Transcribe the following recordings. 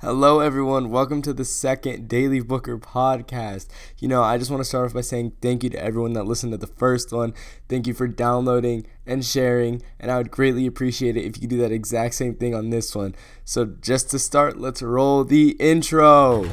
Hello, everyone. Welcome to the second Daily Booker podcast. You know, I just want to start off by saying thank you to everyone that listened to the first one. Thank you for downloading and sharing, and I would greatly appreciate it if you could do that exact same thing on this one. So, just to start, let's roll the intro.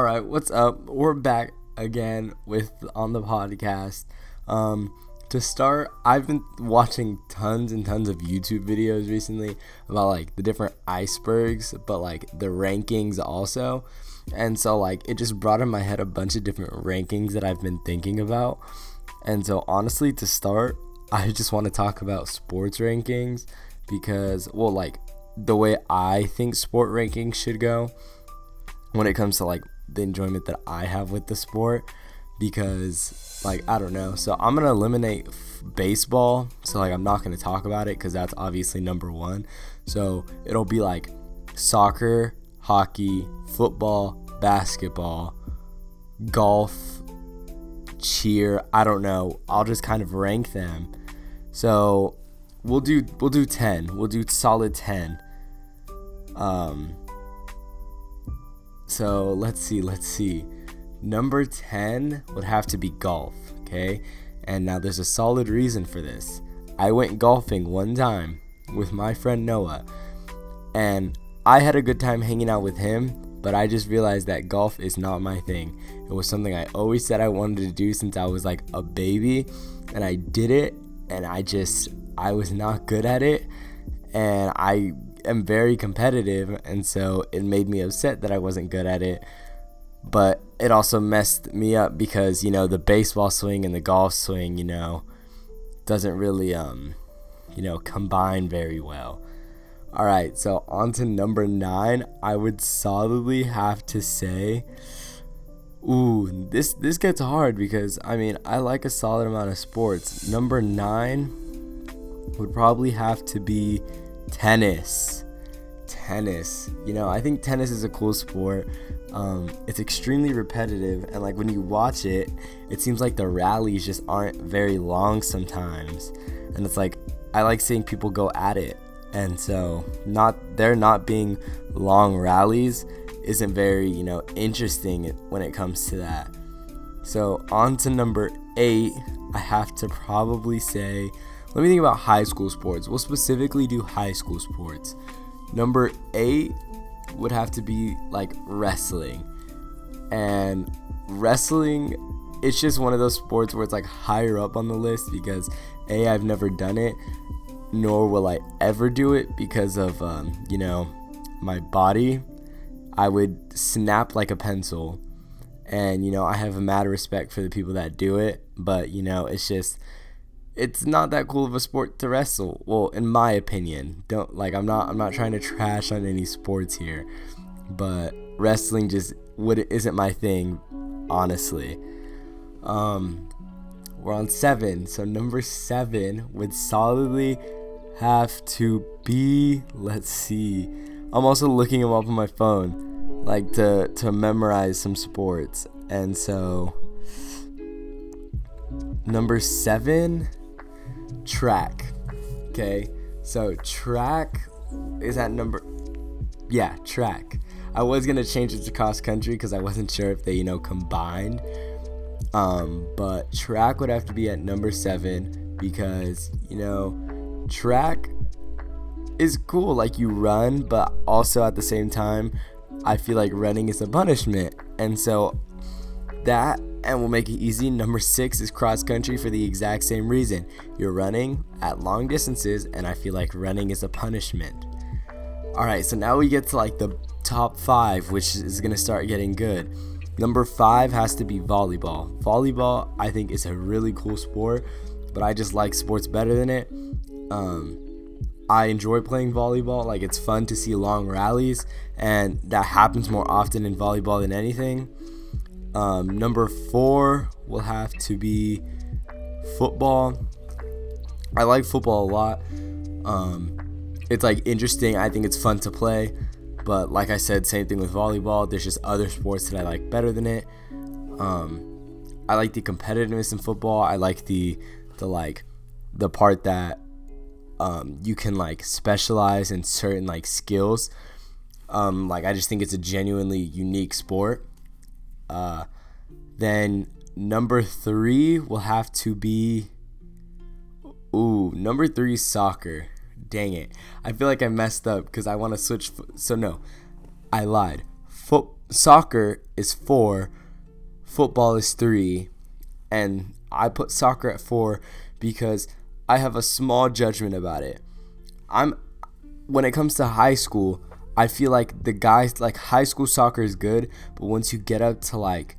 All right, what's up? We're back again with on the podcast. Um, to start, I've been watching tons and tons of YouTube videos recently about like the different icebergs, but like the rankings also. And so like it just brought in my head a bunch of different rankings that I've been thinking about. And so honestly, to start, I just want to talk about sports rankings because well, like the way I think sport rankings should go when it comes to like the enjoyment that I have with the sport because like I don't know. So I'm going to eliminate f- baseball. So like I'm not going to talk about it cuz that's obviously number 1. So it'll be like soccer, hockey, football, basketball, golf, cheer, I don't know. I'll just kind of rank them. So we'll do we'll do 10. We'll do solid 10. Um so let's see, let's see. Number 10 would have to be golf, okay? And now there's a solid reason for this. I went golfing one time with my friend Noah, and I had a good time hanging out with him, but I just realized that golf is not my thing. It was something I always said I wanted to do since I was like a baby, and I did it, and I just, I was not good at it, and I am very competitive, and so it made me upset that I wasn't good at it. But it also messed me up because you know the baseball swing and the golf swing, you know, doesn't really um, you know, combine very well. All right, so on to number nine. I would solidly have to say, ooh, this this gets hard because I mean I like a solid amount of sports. Number nine would probably have to be tennis. Tennis. You know, I think tennis is a cool sport. Um, it's extremely repetitive, and like when you watch it, it seems like the rallies just aren't very long sometimes. And it's like, I like seeing people go at it. And so, not there not being long rallies isn't very, you know, interesting when it comes to that. So, on to number eight, I have to probably say let me think about high school sports. We'll specifically do high school sports. Number eight would have to be like wrestling. And wrestling, it's just one of those sports where it's like higher up on the list because A, I've never done it, nor will I ever do it because of, um, you know, my body. I would snap like a pencil. And, you know, I have a mad respect for the people that do it. But, you know, it's just it's not that cool of a sport to wrestle. Well, in my opinion, don't like I'm not I'm not trying to trash on any sports here, but wrestling just would isn't my thing, honestly. Um, we're on seven, so number seven would solidly have to be. Let's see. I'm also looking them up on my phone, like to to memorize some sports, and so number seven track. Okay, so track is at number. Yeah, track. I was gonna change it to cross country because I wasn't sure if they, you know, combined. Um, but track would have to be at number seven because you know, track is cool. Like you run, but also at the same time, I feel like running is a punishment, and so that and we'll make it easy. Number six is cross country for the exact same reason. You're running at long distances, and I feel like running is a punishment. Alright, so now we get to like the top five, which is gonna start getting good. Number five has to be volleyball. Volleyball, I think, is a really cool sport, but I just like sports better than it. Um, I enjoy playing volleyball. Like, it's fun to see long rallies, and that happens more often in volleyball than anything. Um, number four will have to be football. I like football a lot. Um, it's like interesting. I think it's fun to play. But like I said, same thing with volleyball. There's just other sports that I like better than it. Um, I like the competitiveness in football. I like the the like the part that um, you can like specialize in certain like skills. Um, like I just think it's a genuinely unique sport. Uh, then number three will have to be. Ooh, number three soccer. Dang it! I feel like I messed up because I want to switch. Fo- so no, I lied. Foot soccer is four, football is three, and I put soccer at four because I have a small judgment about it. I'm when it comes to high school, I feel like the guys like high school soccer is good, but once you get up to like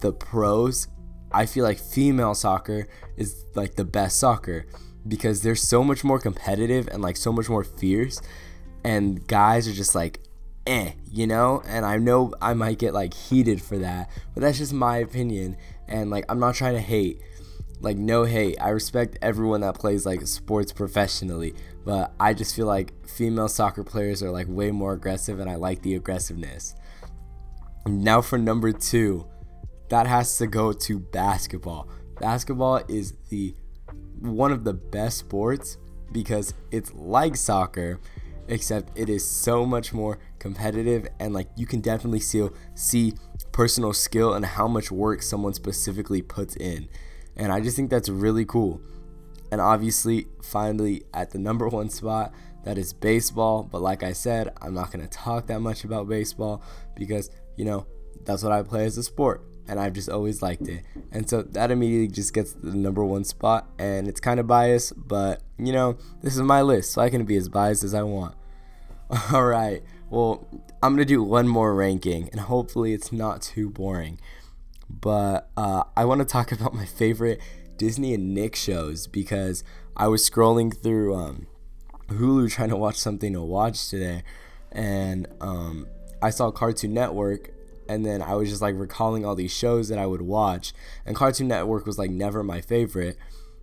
the pros, I feel like female soccer is like the best soccer because they're so much more competitive and like so much more fierce and guys are just like eh, you know? And I know I might get like heated for that, but that's just my opinion and like I'm not trying to hate like no hate. I respect everyone that plays like sports professionally, but I just feel like female soccer players are like way more aggressive and I like the aggressiveness. Now for number 2, that has to go to basketball. Basketball is the one of the best sports because it's like soccer except it is so much more competitive and like you can definitely see see personal skill and how much work someone specifically puts in. And I just think that's really cool. And obviously, finally, at the number one spot, that is baseball. But like I said, I'm not going to talk that much about baseball because, you know, that's what I play as a sport. And I've just always liked it. And so that immediately just gets the number one spot. And it's kind of biased, but, you know, this is my list. So I can be as biased as I want. All right. Well, I'm going to do one more ranking. And hopefully it's not too boring. But uh, I want to talk about my favorite Disney and Nick shows because I was scrolling through um, Hulu trying to watch something to watch today, and um, I saw Cartoon Network, and then I was just like recalling all these shows that I would watch, and Cartoon Network was like never my favorite.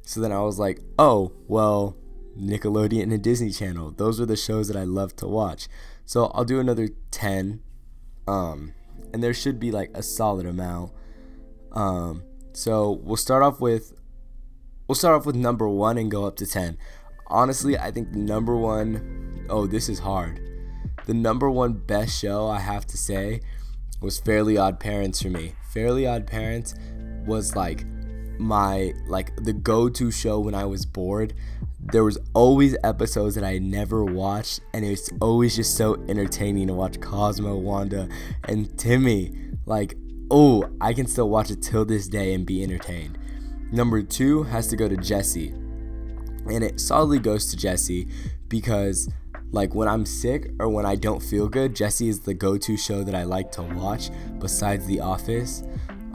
So then I was like, oh well, Nickelodeon and Disney Channel. Those are the shows that I love to watch. So I'll do another ten, um, and there should be like a solid amount. Um, so we'll start off with we'll start off with number one and go up to ten. Honestly, I think number one oh this is hard. The number one best show I have to say was Fairly Odd Parents for me. Fairly Odd Parents was like my like the go-to show when I was bored. There was always episodes that I never watched and it was always just so entertaining to watch Cosmo, Wanda, and Timmy. Like oh, I can still watch it till this day and be entertained. Number two has to go to Jessie. And it solidly goes to Jessie because, like, when I'm sick or when I don't feel good, Jessie is the go to show that I like to watch besides The Office.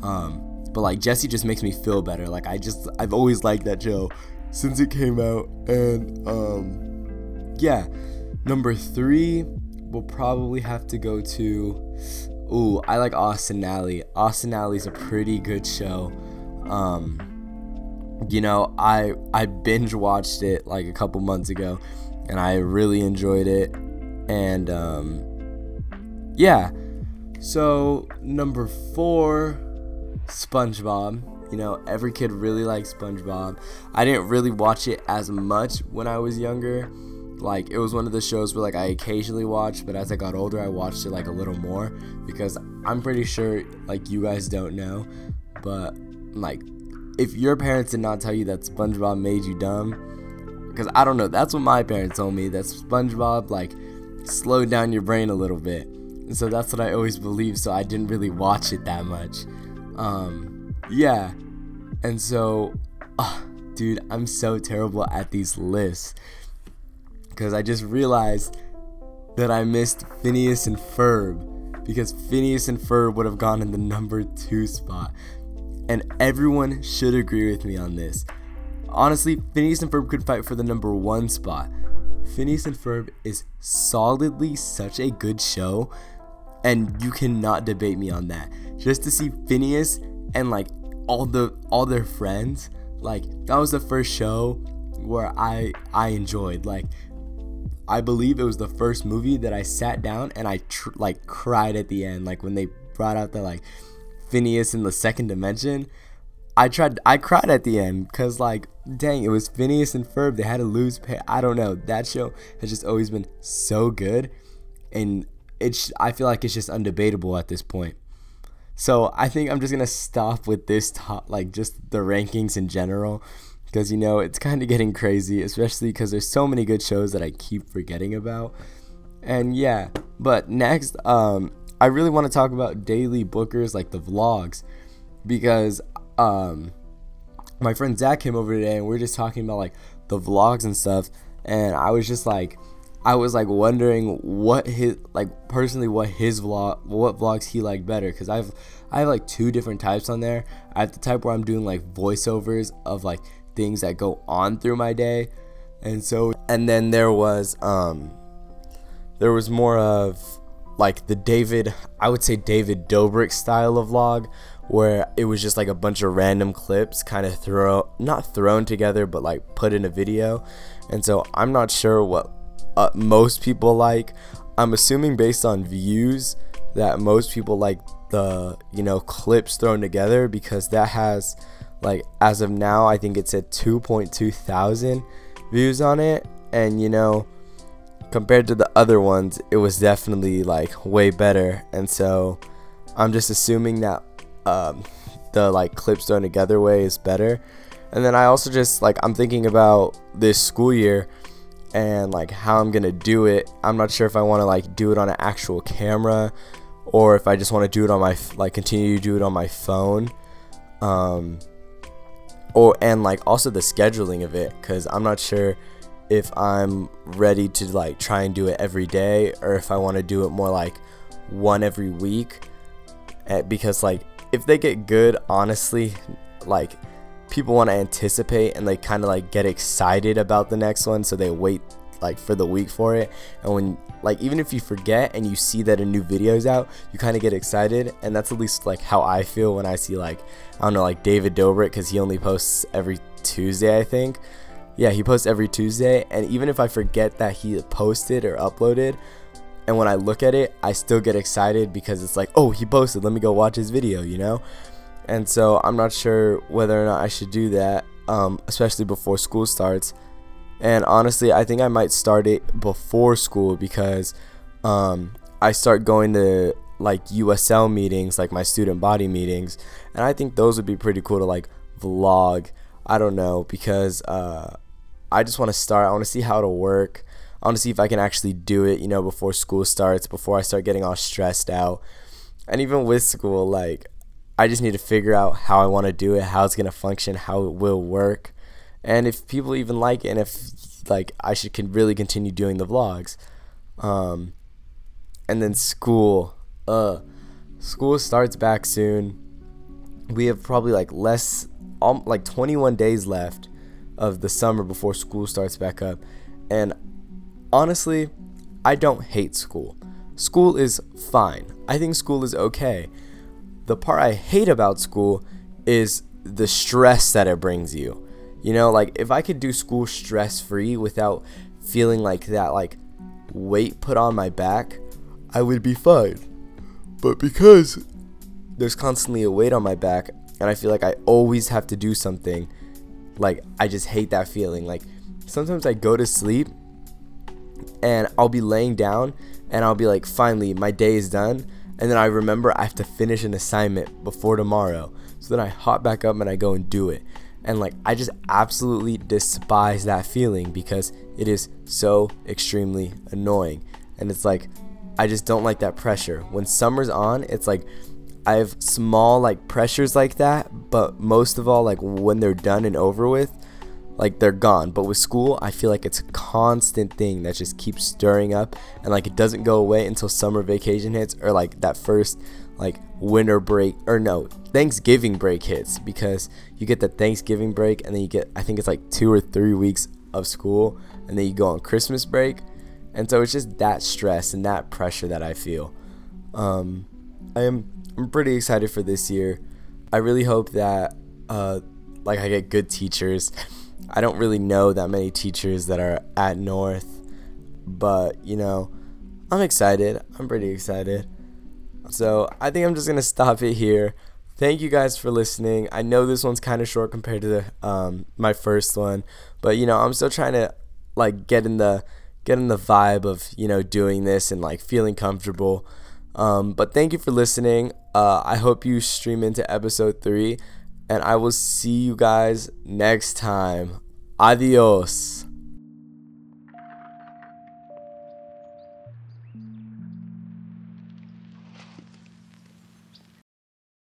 Um, but, like, Jessie just makes me feel better. Like, I just, I've always liked that show since it came out. And, um, yeah. Number three will probably have to go to Ooh, I like Austin Ally. Austin Ally's a pretty good show. Um, you know, I I binge watched it like a couple months ago, and I really enjoyed it. And um, yeah, so number four, SpongeBob. You know, every kid really likes SpongeBob. I didn't really watch it as much when I was younger like it was one of the shows where like I occasionally watched, but as I got older, I watched it like a little more because I'm pretty sure like you guys don't know, but like if your parents did not tell you that SpongeBob made you dumb, because I don't know, that's what my parents told me that SpongeBob like slowed down your brain a little bit, and so that's what I always believed. So I didn't really watch it that much. Um, yeah, and so, uh, dude, I'm so terrible at these lists because I just realized that I missed Phineas and Ferb because Phineas and Ferb would have gone in the number two spot. And everyone should agree with me on this. Honestly, Phineas and Ferb could fight for the number one spot. Phineas and Ferb is solidly such a good show, and you cannot debate me on that. Just to see Phineas and like all the all their friends, like that was the first show where I I enjoyed. Like I believe it was the first movie that I sat down and I tr- like cried at the end, like when they brought out the like Phineas in the second dimension. I tried, I cried at the end because like, dang, it was Phineas and Ferb. They had to lose pay. I don't know. That show has just always been so good, and it's. I feel like it's just undebatable at this point. So I think I'm just gonna stop with this top, like just the rankings in general, because you know it's kind of getting crazy, especially because there's so many good shows that I keep forgetting about. And yeah, but next, um, I really want to talk about daily bookers, like the vlogs, because um, my friend Zach came over today and we are just talking about like the vlogs and stuff, and I was just like, I was like wondering what his like personally what his vlog what vlogs he liked better because I've I have like two different types on there. I have the type where I'm doing like voiceovers of like things that go on through my day, and so and then there was um there was more of like the David I would say David Dobrik style of vlog where it was just like a bunch of random clips kind of throw not thrown together but like put in a video and so i'm not sure what uh, most people like. I'm assuming based on views that most people like the you know clips thrown together because that has like as of now I think it's at 2.2 thousand views on it and you know compared to the other ones it was definitely like way better and so I'm just assuming that um, the like clips thrown together way is better and then I also just like I'm thinking about this school year and like how I'm gonna do it. I'm not sure if I want to like do it on an actual camera or if I just want to do it on my like continue to do it on my phone. Um, or and like also the scheduling of it because I'm not sure if I'm ready to like try and do it every day or if I want to do it more like one every week. Eh, because like if they get good, honestly, like people want to anticipate and they kind of like get excited about the next one so they wait like for the week for it and when like even if you forget and you see that a new video is out you kind of get excited and that's at least like how i feel when i see like i don't know like david dobrik because he only posts every tuesday i think yeah he posts every tuesday and even if i forget that he posted or uploaded and when i look at it i still get excited because it's like oh he posted let me go watch his video you know and so I'm not sure whether or not I should do that, um, especially before school starts. And honestly, I think I might start it before school because um, I start going to like USL meetings, like my student body meetings, and I think those would be pretty cool to like vlog. I don't know because uh, I just want to start. I want to see how it'll work. I want to see if I can actually do it, you know, before school starts, before I start getting all stressed out. And even with school, like I just need to figure out how I want to do it, how it's going to function, how it will work, and if people even like it, and if like I should can really continue doing the vlogs. Um, and then school, uh, school starts back soon. We have probably like less, um, like 21 days left of the summer before school starts back up, and honestly, I don't hate school. School is fine. I think school is okay the part I hate about school is the stress that it brings you. You know, like if I could do school stress free without feeling like that like weight put on my back, I would be fine. But because there's constantly a weight on my back and I feel like I always have to do something, like I just hate that feeling. Like sometimes I go to sleep and I'll be laying down and I'll be like, finally, my day is done and then I remember I have to finish an assignment before tomorrow. So then I hop back up and I go and do it. And like I just absolutely despise that feeling because it is so extremely annoying. And it's like I just don't like that pressure. When summer's on, it's like I have small like pressures like that, but most of all like when they're done and over with, like they're gone. But with school, I feel like it's a constant thing that just keeps stirring up and like it doesn't go away until summer vacation hits or like that first like winter break or no, Thanksgiving break hits because you get the Thanksgiving break and then you get I think it's like 2 or 3 weeks of school and then you go on Christmas break. And so it's just that stress and that pressure that I feel. Um I am I'm pretty excited for this year. I really hope that uh like I get good teachers I don't really know that many teachers that are at North. but you know, I'm excited. I'm pretty excited. So I think I'm just gonna stop it here. Thank you guys for listening. I know this one's kind of short compared to the, um, my first one, but you know I'm still trying to like get in the get in the vibe of you know doing this and like feeling comfortable. Um, but thank you for listening. Uh, I hope you stream into episode three, and I will see you guys next time. Adios.